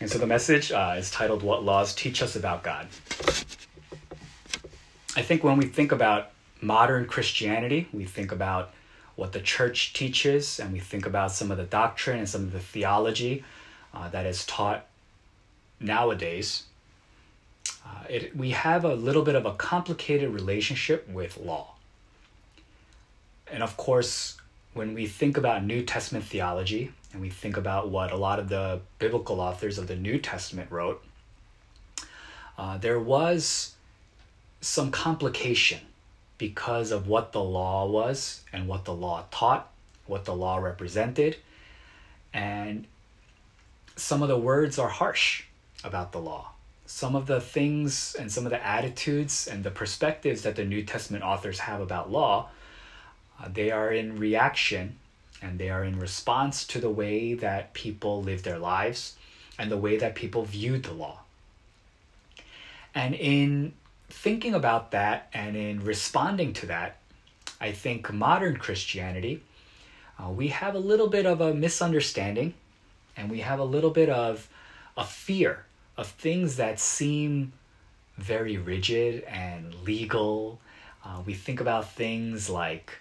And so the message uh, is titled What Laws Teach Us About God. I think when we think about modern Christianity, we think about what the church teaches and we think about some of the doctrine and some of the theology uh, that is taught nowadays. Uh, it, we have a little bit of a complicated relationship with law. And of course, when we think about New Testament theology and we think about what a lot of the biblical authors of the New Testament wrote, uh, there was some complication because of what the law was and what the law taught, what the law represented. And some of the words are harsh about the law. Some of the things and some of the attitudes and the perspectives that the New Testament authors have about law uh, they are in reaction and they are in response to the way that people live their lives and the way that people viewed the law. And in thinking about that and in responding to that, I think modern Christianity, uh, we have a little bit of a misunderstanding and we have a little bit of a fear of things that seem very rigid and legal. Uh, we think about things like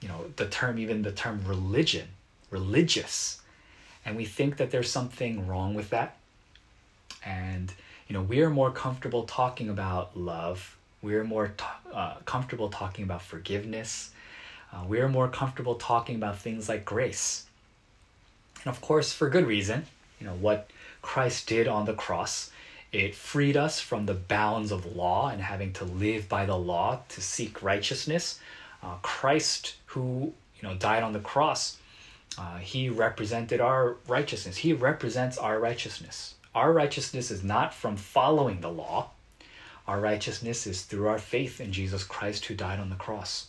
you know the term even the term religion religious. And we think that there's something wrong with that. And you know we are more comfortable talking about love. We're more t- uh, comfortable talking about forgiveness. Uh, we're more comfortable talking about things like grace. And of course for good reason you know what christ did on the cross it freed us from the bounds of law and having to live by the law to seek righteousness uh, Christ, who you know died on the cross, uh, he represented our righteousness. He represents our righteousness. Our righteousness is not from following the law. Our righteousness is through our faith in Jesus Christ who died on the cross.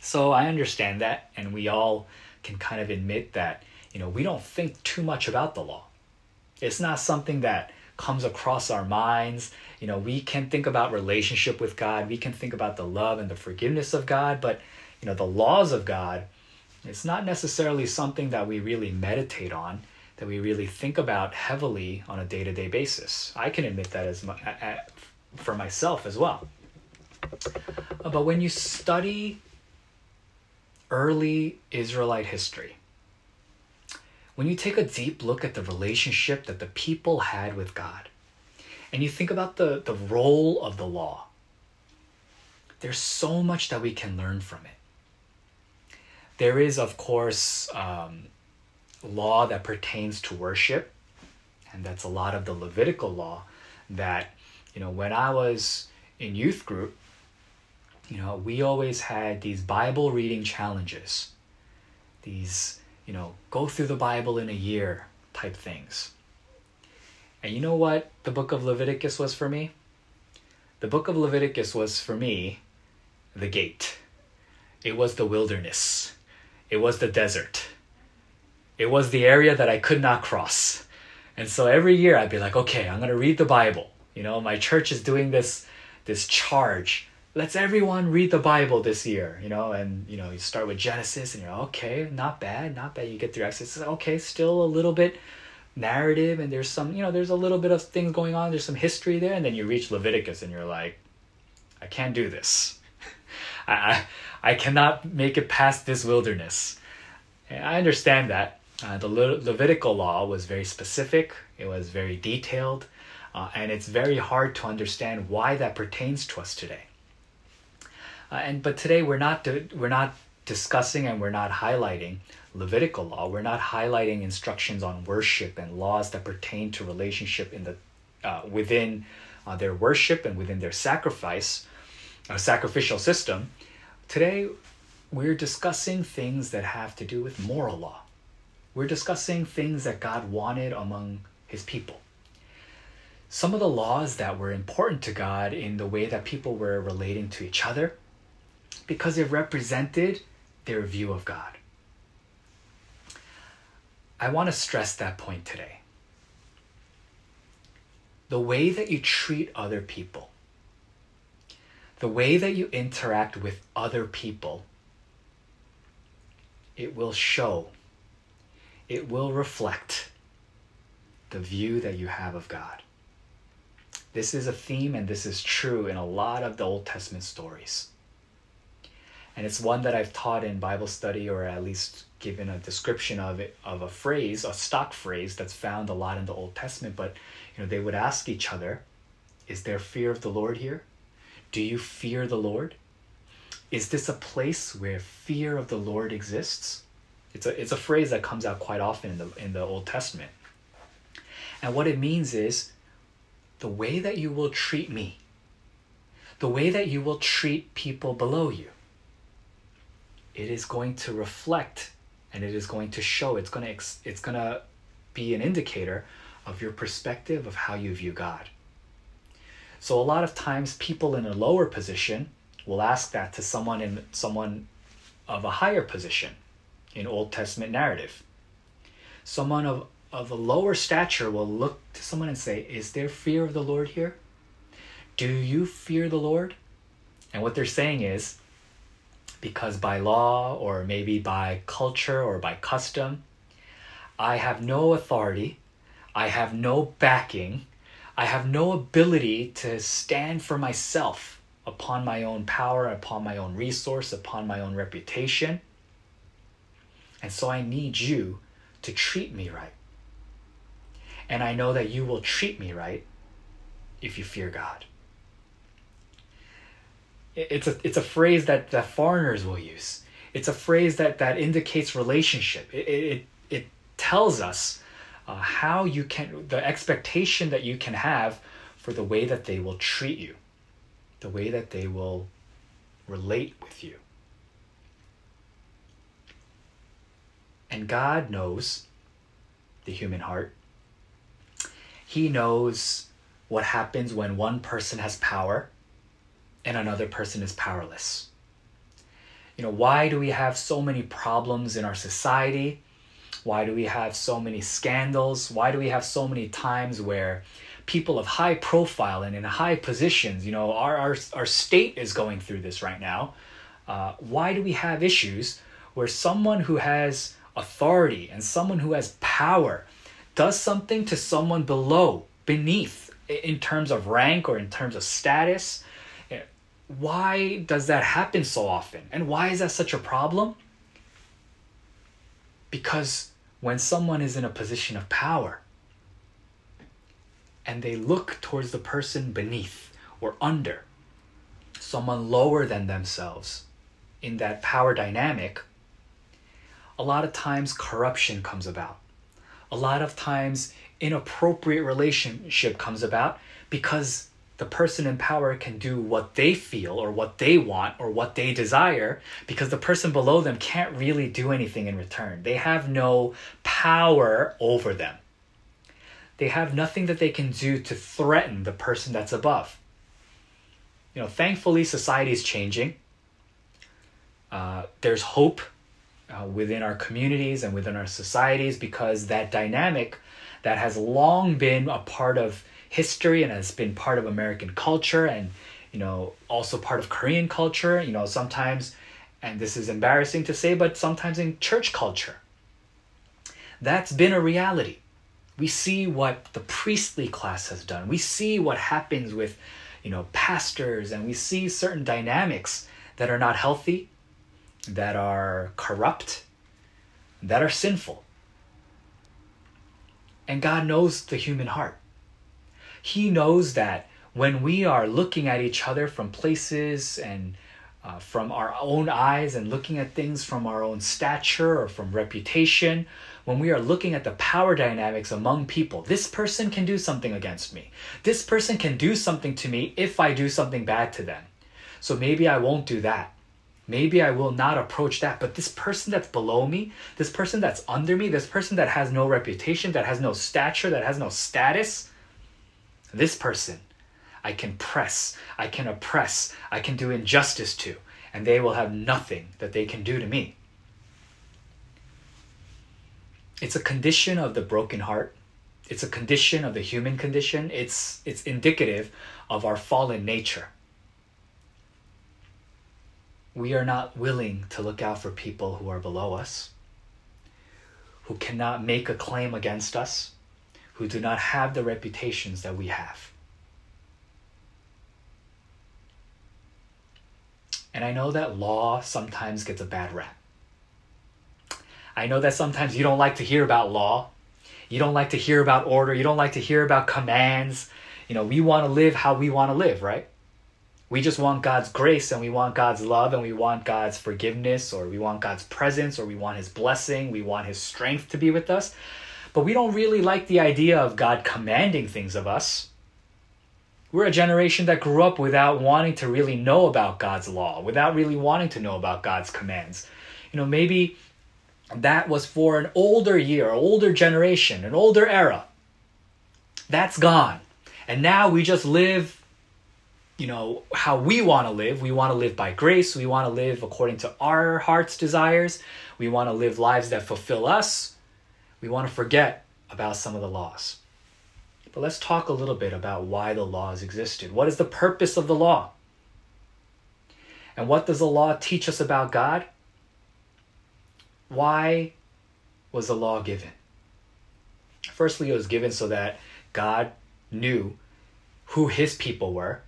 So I understand that, and we all can kind of admit that you know we don't think too much about the law. It's not something that comes across our minds. You know, we can think about relationship with God, we can think about the love and the forgiveness of God, but you know, the laws of God, it's not necessarily something that we really meditate on, that we really think about heavily on a day-to-day basis. I can admit that as for myself as well. Uh, but when you study early Israelite history, when you take a deep look at the relationship that the people had with God, and you think about the, the role of the law, there's so much that we can learn from it. There is, of course, um, law that pertains to worship, and that's a lot of the Levitical law that, you know, when I was in youth group, you know, we always had these Bible reading challenges, these you know, go through the Bible in a year type things. And you know what the book of Leviticus was for me? The book of Leviticus was for me the gate. It was the wilderness. It was the desert. It was the area that I could not cross. And so every year I'd be like, okay, I'm going to read the Bible. You know, my church is doing this this charge let's everyone read the Bible this year, you know, and you know, you start with Genesis and you're okay, not bad, not bad. You get through Exodus, okay, still a little bit narrative and there's some, you know, there's a little bit of things going on, there's some history there, and then you reach Leviticus and you're like, I can't do this. I, I cannot make it past this wilderness. I understand that. Uh, the Le- Levitical law was very specific, it was very detailed, uh, and it's very hard to understand why that pertains to us today. Uh, and but today we're not we're not discussing and we're not highlighting Levitical law. We're not highlighting instructions on worship and laws that pertain to relationship in the uh, within uh, their worship and within their sacrifice, uh, sacrificial system. Today, we're discussing things that have to do with moral law. We're discussing things that God wanted among His people. Some of the laws that were important to God in the way that people were relating to each other, because it represented their view of God. I want to stress that point today. The way that you treat other people, the way that you interact with other people, it will show, it will reflect the view that you have of God. This is a theme, and this is true in a lot of the Old Testament stories. And it's one that I've taught in Bible study, or at least given a description of it, of a phrase, a stock phrase that's found a lot in the Old Testament. But you know, they would ask each other, "Is there fear of the Lord here? Do you fear the Lord? Is this a place where fear of the Lord exists?" It's a it's a phrase that comes out quite often in the in the Old Testament. And what it means is the way that you will treat me, the way that you will treat people below you, it is going to reflect and it is going to show, it's going to, it's going to be an indicator of your perspective of how you view God. So a lot of times people in a lower position will ask that to someone in someone of a higher position in Old Testament narrative. Someone of of a lower stature will look to someone and say, Is there fear of the Lord here? Do you fear the Lord? And what they're saying is, because by law or maybe by culture or by custom, I have no authority, I have no backing, I have no ability to stand for myself upon my own power, upon my own resource, upon my own reputation. And so I need you to treat me right and I know that you will treat me right if you fear God. It's a, it's a phrase that, that foreigners will use. It's a phrase that, that indicates relationship. It, it, it tells us uh, how you can, the expectation that you can have for the way that they will treat you, the way that they will relate with you. And God knows the human heart. He knows what happens when one person has power and another person is powerless. You know, why do we have so many problems in our society? Why do we have so many scandals? Why do we have so many times where people of high profile and in high positions, you know, our, our, our state is going through this right now. Uh, why do we have issues where someone who has authority and someone who has power does something to someone below, beneath, in terms of rank or in terms of status, why does that happen so often? And why is that such a problem? Because when someone is in a position of power and they look towards the person beneath or under, someone lower than themselves in that power dynamic, a lot of times corruption comes about a lot of times inappropriate relationship comes about because the person in power can do what they feel or what they want or what they desire because the person below them can't really do anything in return. They have no power over them. They have nothing that they can do to threaten the person that's above. You know, thankfully, society is changing. Uh, there's hope uh, within our communities and within our societies because that dynamic that has long been a part of history and has been part of American culture and you know also part of Korean culture you know sometimes and this is embarrassing to say but sometimes in church culture that's been a reality we see what the priestly class has done we see what happens with you know pastors and we see certain dynamics that are not healthy that are corrupt, that are sinful. And God knows the human heart. He knows that when we are looking at each other from places and uh, from our own eyes and looking at things from our own stature or from reputation, when we are looking at the power dynamics among people, this person can do something against me. This person can do something to me if I do something bad to them. So maybe I won't do that. Maybe I will not approach that, but this person that's below me, this person that's under me, this person that has no reputation, that has no stature, that has no status, this person I can press, I can oppress, I can do injustice to, and they will have nothing that they can do to me. It's a condition of the broken heart. It's a condition of the human condition. It's, it's indicative of our fallen nature we are not willing to look out for people who are below us, who cannot make a claim against us, who do not have the reputations that we have. And I know that law sometimes gets a bad rap. I know that sometimes you don't like to hear about law. You don't like to hear about order. You don't like to hear about commands. You know, we want to live how we want to live, right? We just want God's grace and we want God's love and we want God's forgiveness or we want God's presence or we want His blessing. We want His strength to be with us. But we don't really like the idea of God commanding things of us. We're a generation that grew up without wanting to really know about God's law, without really wanting to know about God's commands. You know, maybe that was for an older year, older generation, an older era. That's gone. And now we just live, you know, how we want to live. We want to live by grace. We want to live according to our heart's desires. We want to live lives that fulfill us. We want to forget about some of the laws. But let's talk a little bit about why the laws existed. What is the purpose of the law? And what does the law teach us about God? Why was the law given? Firstly, it was given so that God knew who his people were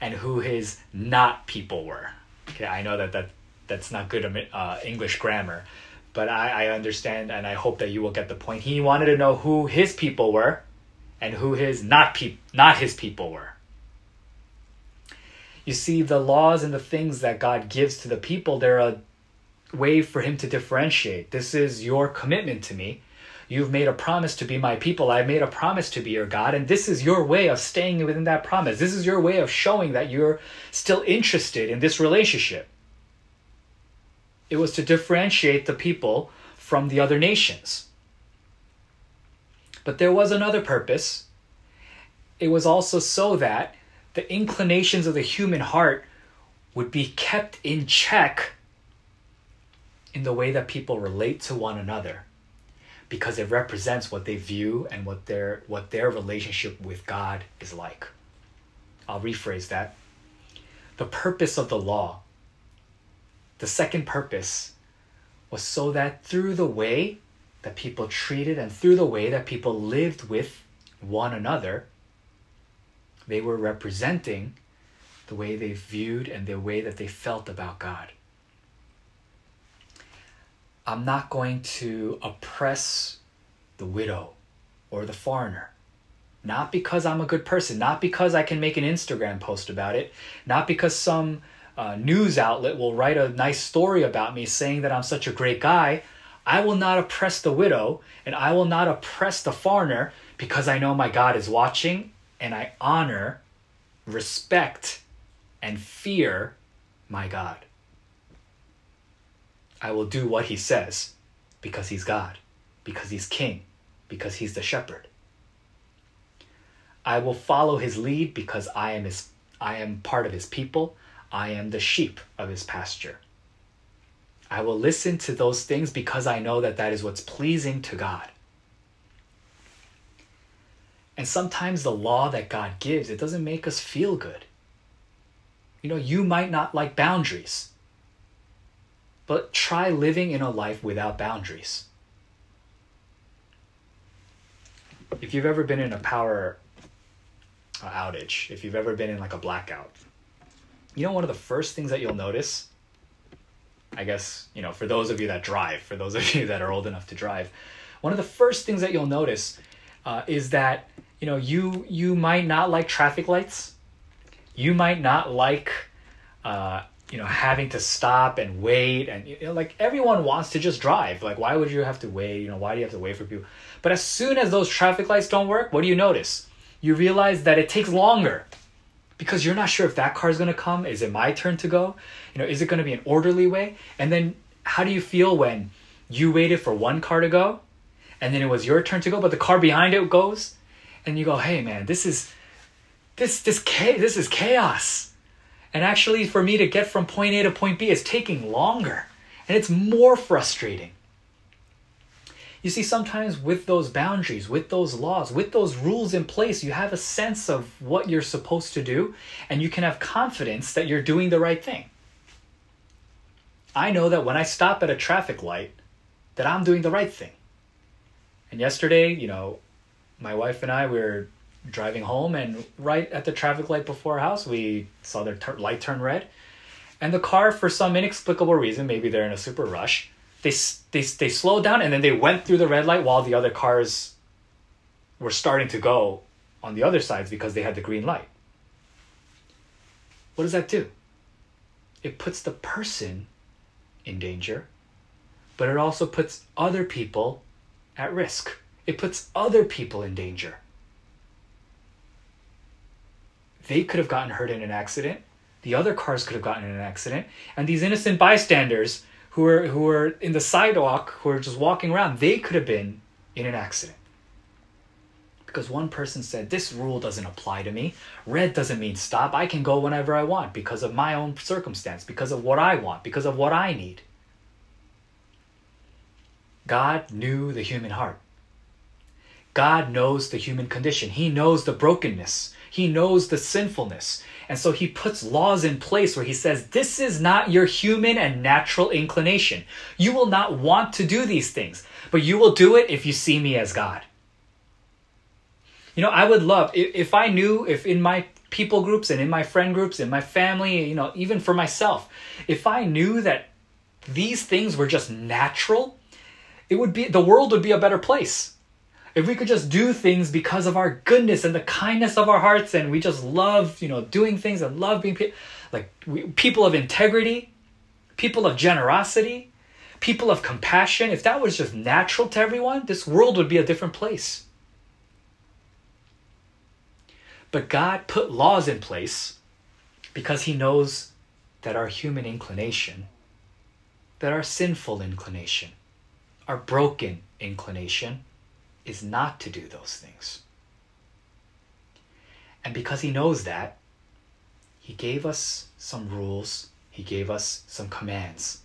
and who his not people were. Okay, I know that, that that's not good uh, English grammar, but I, I understand and I hope that you will get the point. He wanted to know who his people were and who his not peop- not his people were. You see, the laws and the things that God gives to the people, they're a way for him to differentiate. This is your commitment to me. You've made a promise to be my people. I've made a promise to be your God. And this is your way of staying within that promise. This is your way of showing that you're still interested in this relationship. It was to differentiate the people from the other nations. But there was another purpose. It was also so that the inclinations of the human heart would be kept in check in the way that people relate to one another because it represents what they view and what their what their relationship with God is like. I'll rephrase that. The purpose of the law, the second purpose was so that through the way that people treated and through the way that people lived with one another, they were representing the way they viewed and the way that they felt about God. I'm not going to oppress the widow or the foreigner. Not because I'm a good person, not because I can make an Instagram post about it, not because some uh, news outlet will write a nice story about me saying that I'm such a great guy. I will not oppress the widow and I will not oppress the foreigner because I know my God is watching and I honor, respect, and fear my God. I will do what he says because he's God, because he's king, because he's the shepherd. I will follow his lead because I am his I am part of his people. I am the sheep of his pasture. I will listen to those things because I know that that is what's pleasing to God. And sometimes the law that God gives, it doesn't make us feel good. You know, you might not like boundaries but try living in a life without boundaries. If you've ever been in a power uh, outage, if you've ever been in like a blackout, you know, one of the first things that you'll notice, I guess, you know, for those of you that drive, for those of you that are old enough to drive, one of the first things that you'll notice uh, is that, you know, you, you might not like traffic lights. You might not like uh, you know having to stop and wait and you know, like everyone wants to just drive. Like why would you have to wait? You know why do you have to wait for people? But as soon as those traffic lights don't work what do you notice? You realize that it takes longer because you're not sure if that car is going to come is it my turn to go you know is it going to be an orderly way and then how do you feel when you waited for one car to go and then it was your turn to go but the car behind it goes and you go hey man this is this this this is chaos and actually, for me to get from point A to point B is taking longer. And it's more frustrating. You see, sometimes with those boundaries, with those laws, with those rules in place, you have a sense of what you're supposed to do, and you can have confidence that you're doing the right thing. I know that when I stop at a traffic light, that I'm doing the right thing. And yesterday, you know, my wife and I we were driving home, and right at the traffic light before our house, we saw their tur- light turn red, and the car, for some inexplicable reason, maybe they're in a super rush, they they they slowed down and then they went through the red light while the other cars were starting to go on the other sides because they had the green light. What does that do? It puts the person in danger, but it also puts other people at risk. It puts other people in danger. They could have gotten hurt in an accident. The other cars could have gotten in an accident. And these innocent bystanders who are who are in the sidewalk, who are just walking around, they could have been in an accident. Because one person said, This rule doesn't apply to me. Red doesn't mean stop. I can go whenever I want because of my own circumstance, because of what I want, because of what I need. God knew the human heart. God knows the human condition. He knows the brokenness. He knows the sinfulness. And so he puts laws in place where he says, This is not your human and natural inclination. You will not want to do these things, but you will do it if you see me as God. You know, I would love, if I knew, if in my people groups and in my friend groups, in my family, you know, even for myself, if I knew that these things were just natural, it would be, the world would be a better place if we could just do things because of our goodness and the kindness of our hearts and we just love you know doing things and love being pe- like we, people of integrity people of generosity people of compassion if that was just natural to everyone this world would be a different place. But god put laws in place because he knows that our human inclination that our sinful inclination our broken inclination is not to do those things. And because he knows that, he gave us some rules, he gave us some commands.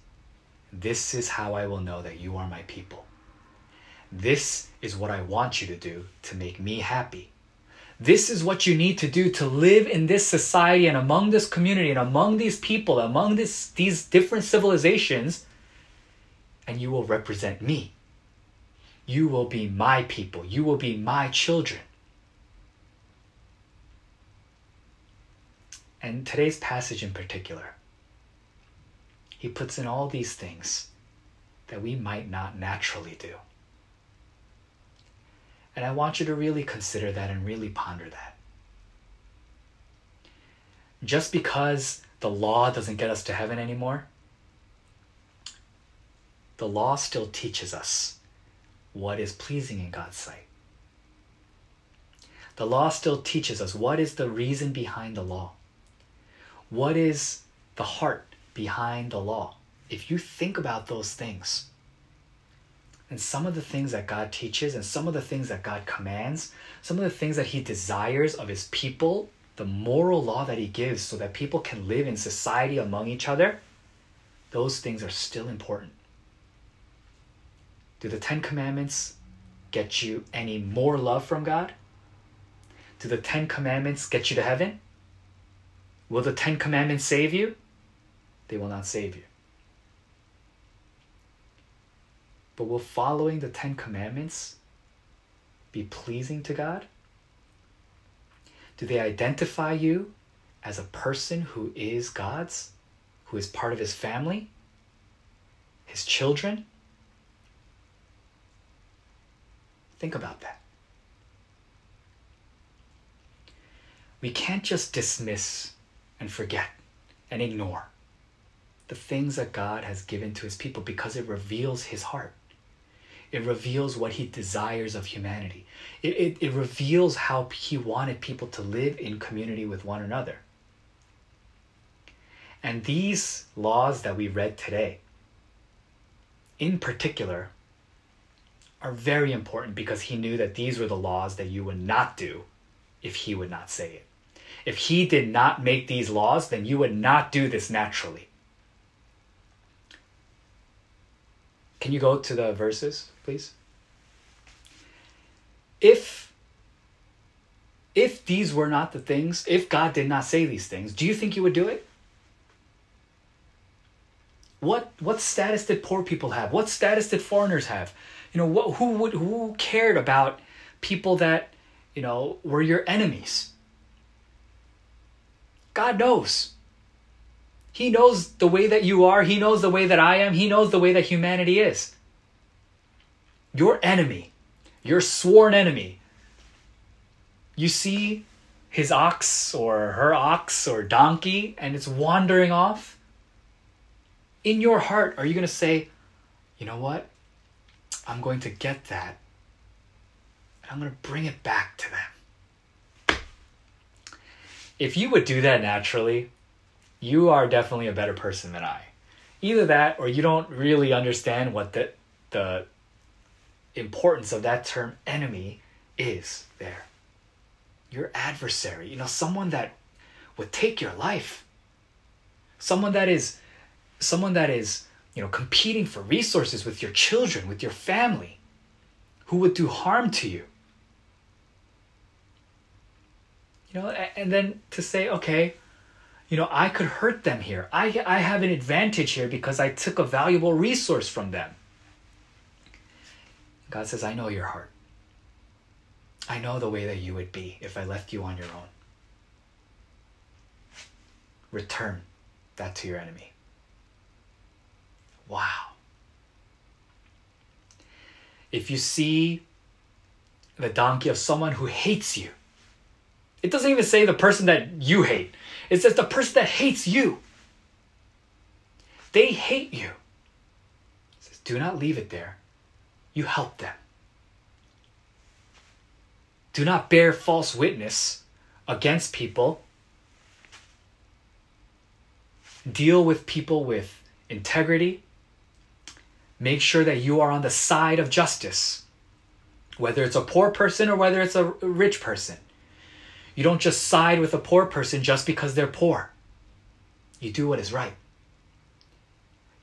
This is how I will know that you are my people. This is what I want you to do to make me happy. This is what you need to do to live in this society and among this community and among these people, among this, these different civilizations, and you will represent me. You will be my people. You will be my children. And today's passage in particular, he puts in all these things that we might not naturally do. And I want you to really consider that and really ponder that. Just because the law doesn't get us to heaven anymore, the law still teaches us what is pleasing in God's sight. The law still teaches us what is the reason behind the law. What is the heart behind the law? If you think about those things, and some of the things that God teaches, and some of the things that God commands, some of the things that He desires of His people, the moral law that He gives so that people can live in society among each other, those things are still important. Do the Ten Commandments get you any more love from God? Do the Ten Commandments get you to heaven? Will the Ten Commandments save you? They will not save you. But will following the Ten Commandments be pleasing to God? Do they identify you as a person who is God's, who is part of His family, His children? Think about that. We can't just dismiss and forget and ignore the things that God has given to his people because it reveals his heart. It reveals what he desires of humanity. It, it, it reveals how he wanted people to live in community with one another. And these laws that we read today, in particular, are very important because he knew that these were the laws that you would not do if he would not say it. If he did not make these laws, then you would not do this naturally. Can you go to the verses, please? If if these were not the things, if God did not say these things, do you think you would do it? What what status did poor people have? What status did foreigners have? You know, what, who would who cared about people that, you know, were your enemies. God knows. He knows the way that you are. He knows the way that I am. He knows the way that humanity is. Your enemy, your sworn enemy, you see his ox or her ox or donkey and it's wandering off. In your heart, are you going to say, you know what? I'm going to get that and I'm going to bring it back to them. If you would do that naturally, you are definitely a better person than I. Either that or you don't really understand what the, the importance of that term enemy is there. Your adversary, you know, someone that would take your life. Someone that is someone that is, you know, competing for resources with your children, with your family, who would do harm to you. You know, and then to say, okay, you know, I could hurt them here. I, I have an advantage here because I took a valuable resource from them. God says, I know your heart. I know the way that you would be if I left you on your own. Return that to your enemy. Wow. If you see the donkey of someone who hates you, it doesn't even say the person that you hate. It says the person that hates you. They hate you. It says, do not leave it there. You help them. Do not bear false witness against people. Deal with people with integrity. Make sure that you are on the side of justice, whether it's a poor person or whether it's a rich person. You don't just side with a poor person just because they're poor. You do what is right.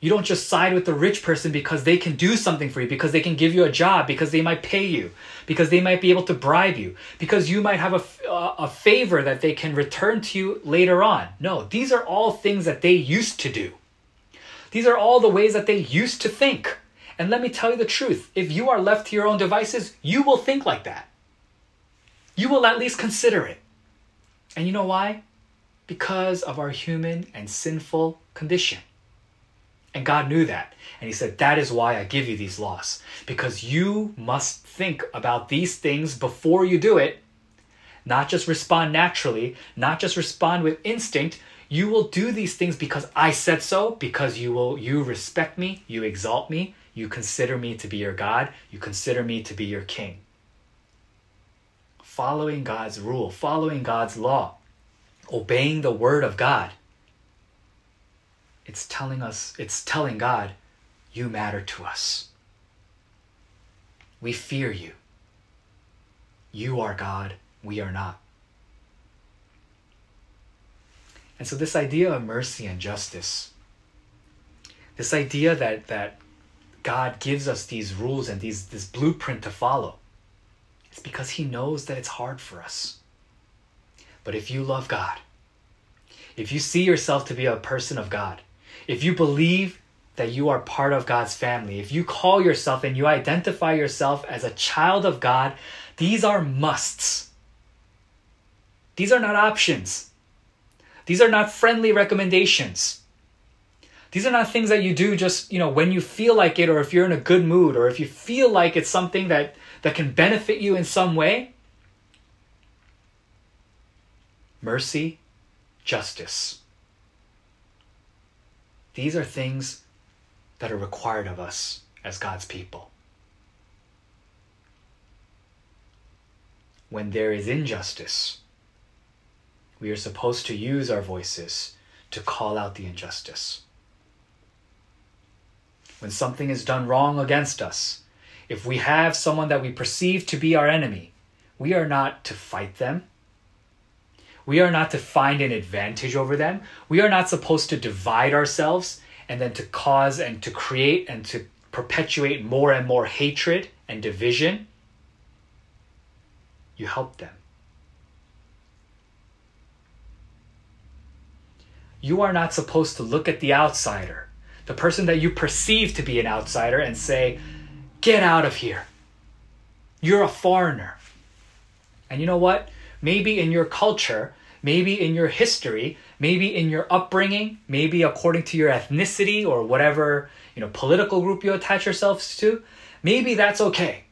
You don't just side with the rich person because they can do something for you, because they can give you a job, because they might pay you, because they might be able to bribe you, because you might have a, a favor that they can return to you later on. No, these are all things that they used to do. These are all the ways that they used to think. And let me tell you the truth if you are left to your own devices, you will think like that. You will at least consider it. And you know why? Because of our human and sinful condition. And God knew that. And He said, That is why I give you these laws. Because you must think about these things before you do it. Not just respond naturally, not just respond with instinct. You will do these things because I said so, because you will you respect me, you exalt me, you consider me to be your God, you consider me to be your king following God's rule, following God's law, obeying the word of God. It's telling us, it's telling God, you matter to us. We fear you. You are God, we are not. And so this idea of mercy and justice, this idea that that God gives us these rules and these this blueprint to follow, it's because He knows that it's hard for us. But if you love God, if you see yourself to be a person of God, if you believe that you are part of God's family, if you call yourself and you identify yourself as a child of God, these are musts. These are not options. These are not friendly recommendations. These are not things that you do just, you know, when you feel like it or if you're in a good mood or if you feel like it's something that that can benefit you in some way? Mercy, justice. These are things that are required of us as God's people. When there is injustice, we are supposed to use our voices to call out the injustice. When something is done wrong against us, if we have someone that we perceive to be our enemy, we are not to fight them. We are not to find an advantage over them. We are not supposed to divide ourselves and then to cause and to create and to perpetuate more and more hatred and division. You help them. You are not supposed to look at the outsider, the person that you perceive to be an outsider, and say, Get out of here. You're a foreigner. And you know what? Maybe in your culture, maybe in your history, maybe in your upbringing, maybe according to your ethnicity or whatever, you know, political group you attach yourselves to, maybe that's okay.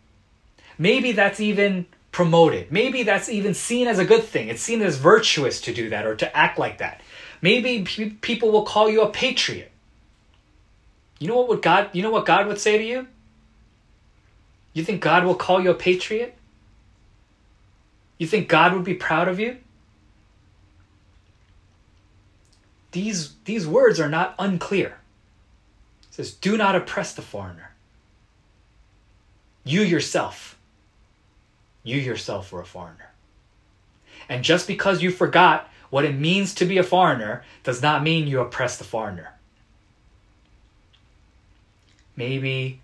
Maybe that's even promoted. Maybe that's even seen as a good thing. It's seen as virtuous to do that or to act like that. Maybe people will call you a patriot. You know what would God you know what God would say to you? You think God will call you a patriot? You think God would be proud of you? These these words are not unclear. It says, "Do not oppress the foreigner." You yourself you yourself were a foreigner. And just because you forgot what it means to be a foreigner does not mean you oppress the foreigner. Maybe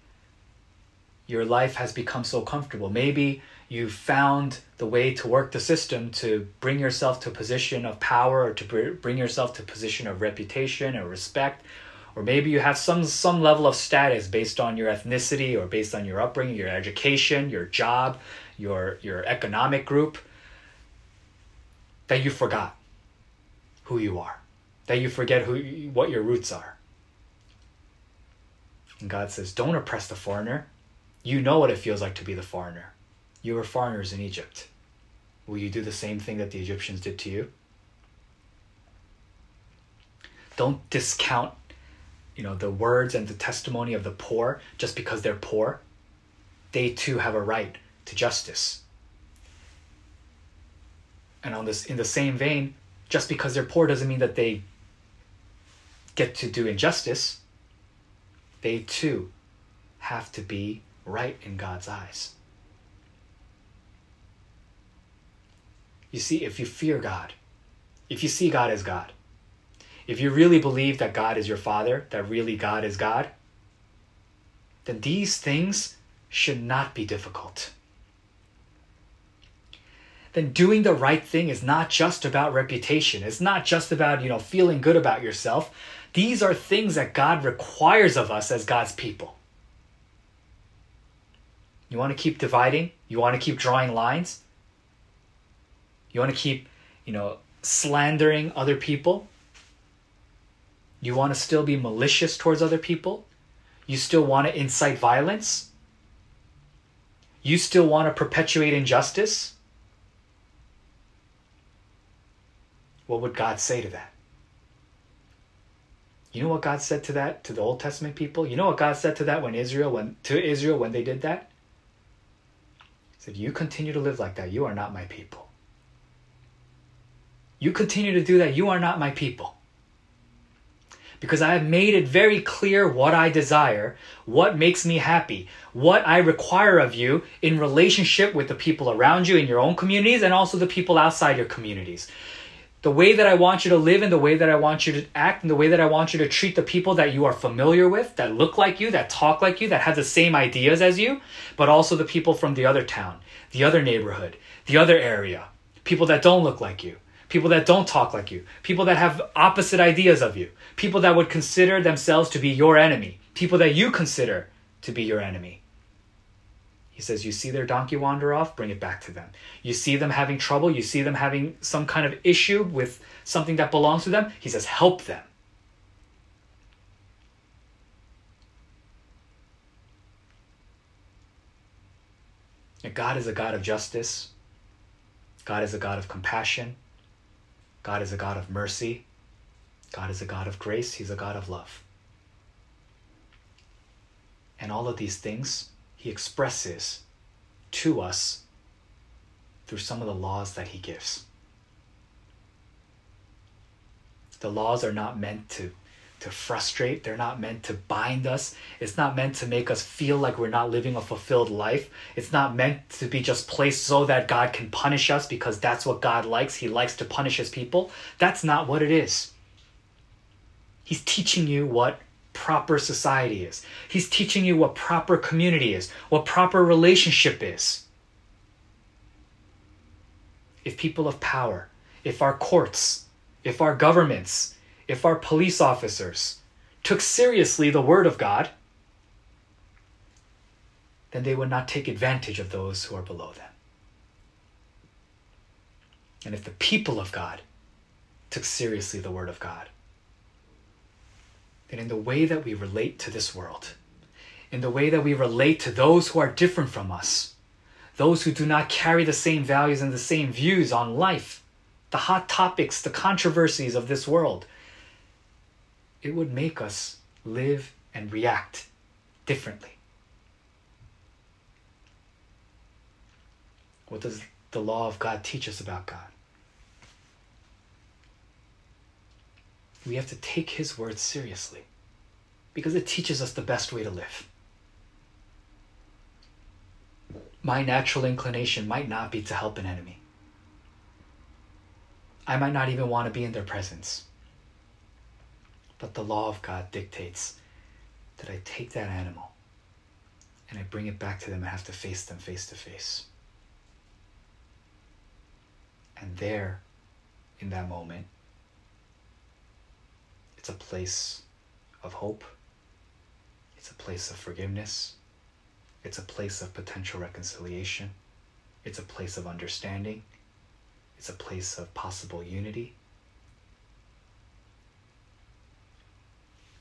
your life has become so comfortable. Maybe you've found the way to work the system to bring yourself to a position of power or to bring yourself to a position of reputation or respect. Or maybe you have some, some level of status based on your ethnicity or based on your upbringing, your education, your job, your your economic group that you forgot who you are that you forget who what your roots are. And god says don't oppress the foreigner. You know what it feels like to be the foreigner. You were foreigners in egypt. Will you do the same thing that the egyptians did to you? Don't discount you know the words and the testimony of the poor just because they're poor. They too have a right to justice. And on this in the same vein, just because they're poor doesn't mean that they get to do injustice. They too have to be right in God's eyes. You see, if you fear God, if you see God as God, if you really believe that God is your Father, that really God is God, then these things should not be difficult then doing the right thing is not just about reputation. It's not just about, you know, feeling good about yourself. These are things that God requires of us as God's people. You want to keep dividing? You want to keep drawing lines? You want to keep, you know, slandering other people? You want to still be malicious towards other people? You still want to incite violence? You still want to perpetuate injustice? What would God say to that? You know what God said to that to the Old Testament people? You know what God said to that when Israel when to Israel when they did that? He said, "You continue to live like that, you are not my people. You continue to do that, you are not my people." Because I have made it very clear what I desire, what makes me happy, what I require of you in relationship with the people around you in your own communities and also the people outside your communities the way that I want you to live and the way that I want you to act and the way that I want you to treat the people that you are familiar with, that look like you, that talk like you, that have the same ideas as you, but also the people from the other town, the other neighborhood, the other area, people that don't look like you, people that don't talk like you, people that have opposite ideas of you, people that would consider themselves to be your enemy, people that you consider to be your enemy. He says, You see their donkey wander off, bring it back to them. You see them having trouble, you see them having some kind of issue with something that belongs to them. He says, Help them. And God is a God of justice. God is a God of compassion. God is a God of mercy. God is a God of grace. He's a God of love. And all of these things he expresses to us through some of the laws that he gives. The laws are not meant to, to frustrate, they're not meant to bind us, it's not meant to make us feel like we're not living a fulfilled life. It's not meant to be just placed so that God can punish us because that's what God likes. He likes to punish his people. That's not what it is. He's teaching you what proper society is. He's teaching you what proper community is, what proper relationship is. If people of power, if our courts, if our governments, if our police officers took seriously the Word of God, then they would not take advantage of those who are below them. and if the people of God took seriously the Word of God, then in the way that we relate to this world, in the way that we relate to those who are different from us, those who do not carry the same values and the same views on life, the hot topics, the controversies of this world, it would make us live and react differently. What does the law of God teach us about God? We have to take His word seriously because it teaches us the best way to live. My natural inclination might not be to help an enemy. I might not even want to be in their presence. But the law of God dictates that I take that animal and I bring it back to them and have to face them face to face. And there, in that moment, it's a place of hope, it's a place of forgiveness, it's a place of potential reconciliation, it's a place of understanding, it's a place of possible unity.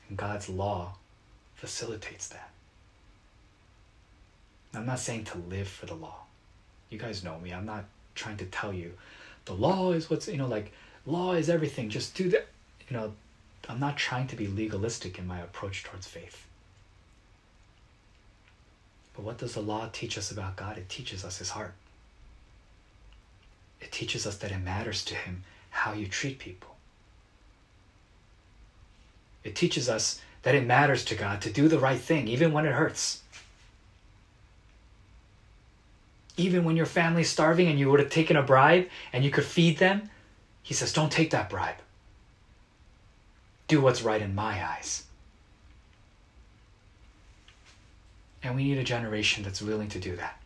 And God's law facilitates that. I'm not saying to live for the law. You guys know me. I'm not trying to tell you the law is what's you know like law is everything just do that you know i'm not trying to be legalistic in my approach towards faith. But what does the law teach us about god? It teaches us his heart. It teaches us that it matters to him how you treat people. It teaches us that it matters to god to do the right thing even when it hurts. Even when your family's starving and you would have taken a bribe and you could feed them, he says, Don't take that bribe. Do what's right in my eyes. And we need a generation that's willing to do that.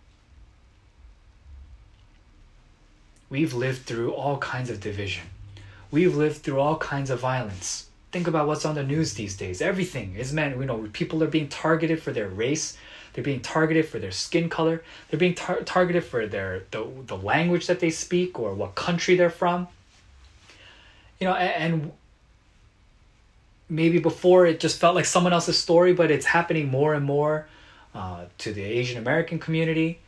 We've lived through all kinds of division. We've lived through all kinds of violence. Think about what's on the news these days. Everything is meant, you know, people are being targeted for their race, they're being targeted for their skin color. They're being tar- targeted for their the, the language that they speak or what country they're from. You know, and, and maybe before it just felt like someone else's story, but it's happening more and more uh, to the Asian American community.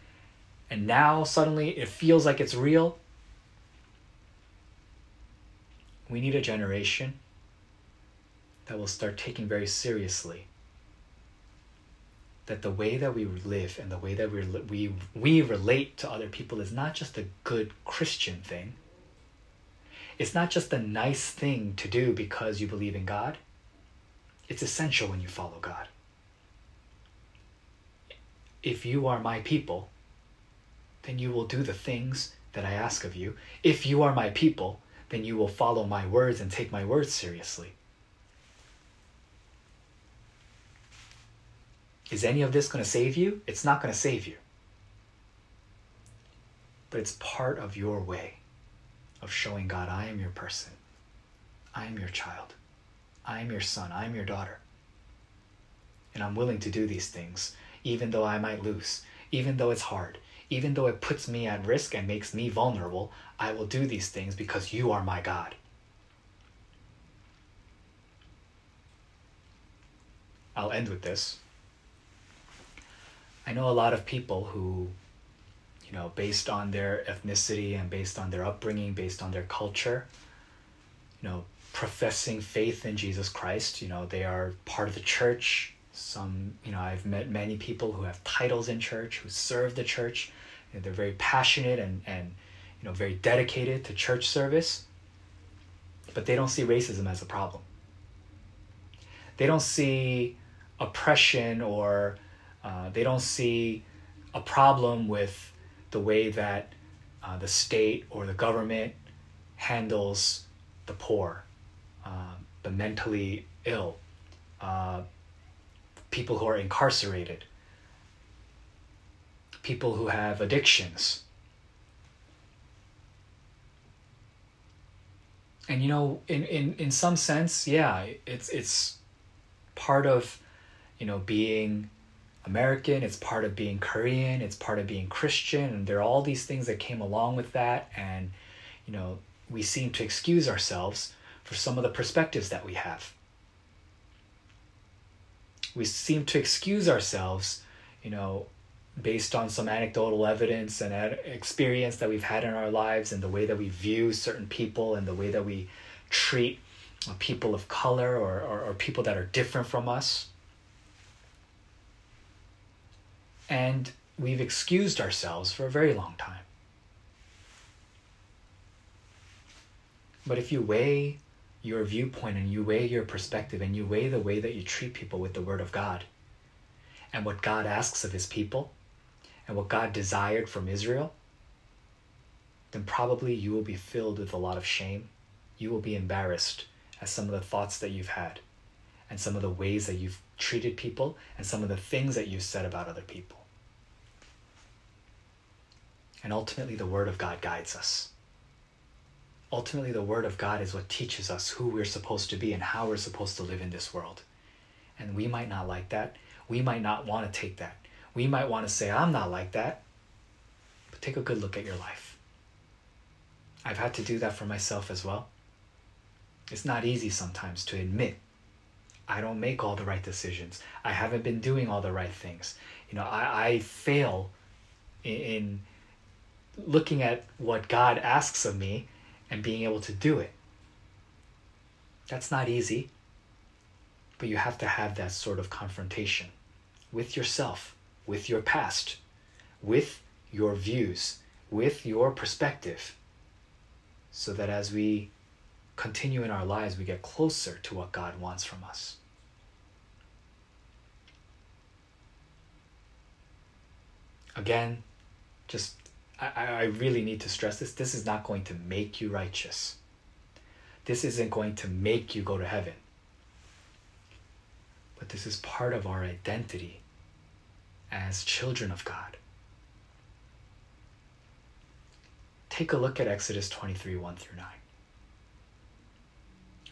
And now suddenly it feels like it's real. We need a generation that will start taking very seriously that the way that we live and the way that we we we relate to other people is not just a good Christian thing. It's not just a nice thing to do because you believe in God. It's essential when you follow God. If you are my people, then you will do the things that I ask of you. If you are my people, then you will follow my words and take my words seriously. Is any of this going to save you? It's not going to save you. But it's part of your way of showing God, I am your person. I am your child. I am your son. I am your daughter. And I'm willing to do these things, even though I might lose, even though it's hard, even though it puts me at risk and makes me vulnerable. I will do these things because you are my God. I'll end with this. I know a lot of people who, you know, based on their ethnicity and based on their upbringing, based on their culture, you know, professing faith in Jesus Christ, you know, they are part of the church. Some, you know, I've met many people who have titles in church, who serve the church. And they're very passionate and, and, you know, very dedicated to church service. But they don't see racism as a problem. They don't see oppression or uh, they don't see a problem with the way that uh, the state or the government handles the poor, uh, the mentally ill, uh, people who are incarcerated, people who have addictions. And you know, in, in, in some sense, yeah, it's it's part of, you know, being American, it's part of being Korean, it's part of being Christian, and there are all these things that came along with that. And, you you know, we seem to excuse ourselves for some of the perspectives that we have. We seem to excuse ourselves, you know, based on some anecdotal evidence and experience that we've had in our lives and the way that we view certain people and the way that we treat uh, people of color or, or, or people that are different from us. And we've excused ourselves for a very long time. But if you weigh your viewpoint and you weigh your perspective and you weigh the way that you treat people with the Word of God and what God asks of His people and what God desired from Israel, then probably you will be filled with a lot of shame. You will be embarrassed at some of the thoughts that you've had and some of the ways that you've treated people and some of the things that you've said about other people. And ultimately, the Word of God guides us. Ultimately, the Word of God is what teaches us who we're supposed to be and how we're supposed to live in this world. And we might not like that. We might not want to take that. We might want to say, I'm not like that. But take a good look at your life. I've had to do that for myself as well. It's not easy sometimes to admit I don't make all the right decisions. I haven't been doing all the right things. You know, I, I fail in, in looking at what God asks of me and being able to do it. That's not easy, but you have to have that sort of confrontation with yourself, with your past, with your views, with your perspective, so that as we continue in our lives, we get closer to what God wants from us. Again, just I, I really need to stress this. This is not going to make you righteous. This isn't going to make you go to heaven. But this is part of our identity as children of God. Take a look at Exodus 23 1 through 9.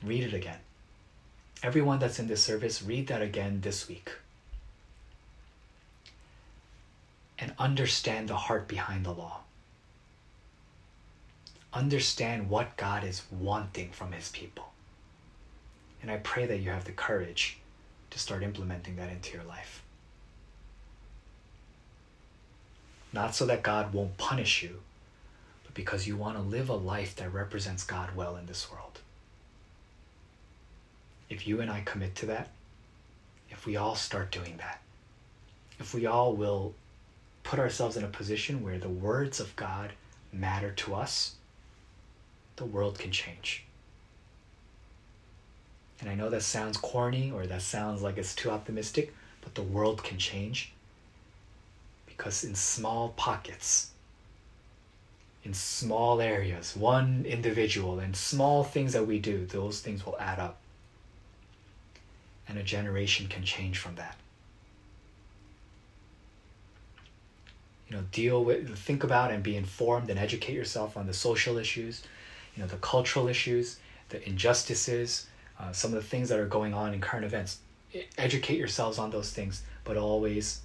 Read it again. Everyone that's in this service, read that again this week. and understand the heart behind the law. Understand what God is wanting from His people. And I pray that you have the courage to start implementing that into your life. Not so that God won't punish you, but because you want to live a life that represents God well in this world. If you and I commit to that, if we all start doing that, if we all will put ourselves in a position where the words of God matter to us, the world can change. And I know that sounds corny or that sounds like it's too optimistic, but the world can change because in small pockets, in small areas, one individual, and small things that we do, those things will add up. And a generation can change from that. you know deal with think about and be informed and educate yourself on the social issues know the cultural issues the injustices uh, some of the things that are going on in current events. Educate yourselves on those things but always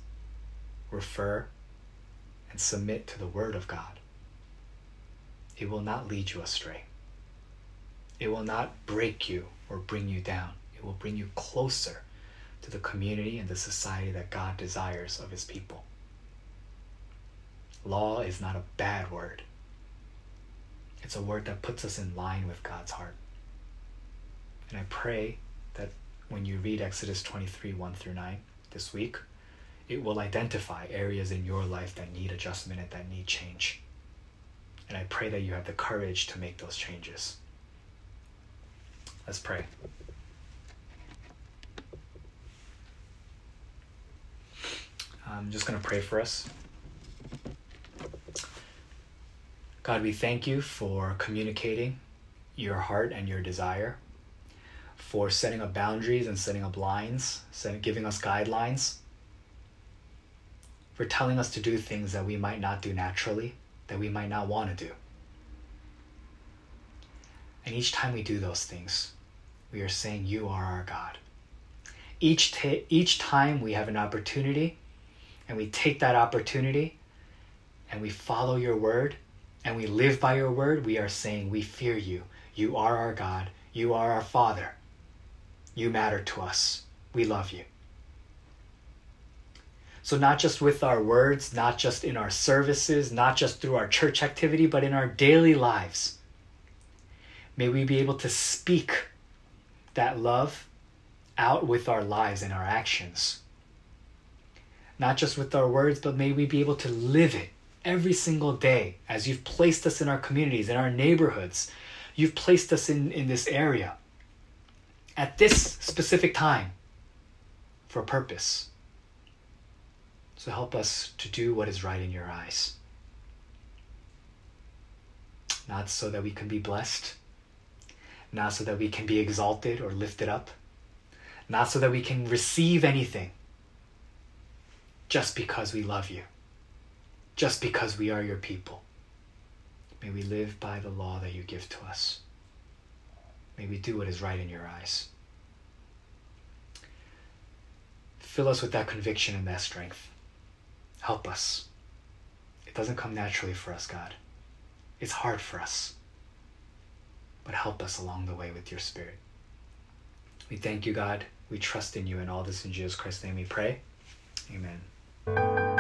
refer and submit to the word of god. It will not lead you astray. It will not break you or bring you down. It will bring you closer to the community and the society that god desires of his people. Law is not a bad word. It's a word that puts us in line with God's heart. And I pray that when you read Exodus 23 1 through 9 this week, it will identify areas in your life that need adjustment and that need change. And I pray that you have the courage to make those changes. Let's pray. I'm just going to pray for us. God, we thank you for communicating your heart and your desire, for setting up boundaries and setting up lines, setting, giving us guidelines, for telling us to do things that we might not do naturally, that we might not want to do. And each time we do those things, we are saying, You are our God. Each, each time we have an opportunity and we take that opportunity and we follow your word and we live by your word, we are saying, We fear you. You are our God. You are our Father. You matter to us. We love you. So, not just with our words, not just in our services, not just through our church activity, but in our daily lives, may we be able to speak that love out with our lives and our actions. Not just with our words, but may we be able to live it every single day as you've placed us in our communities, in our neighborhoods. You've placed us in, in this area at this specific time for a purpose. So help us to do what is right in your eyes. Not so that we can be blessed, not so that we can be exalted or lifted up, not so that we can receive anything, just because we love you, just because we are your people. May we live by the law that you give to us. May we do what is right in your eyes. Fill us with that conviction and that strength. Help us. It doesn't come naturally for us, God. It's hard for us. But help us along the way with your Spirit. We thank you, God. We trust in you and all this in Jesus Christ's name we pray. Amen.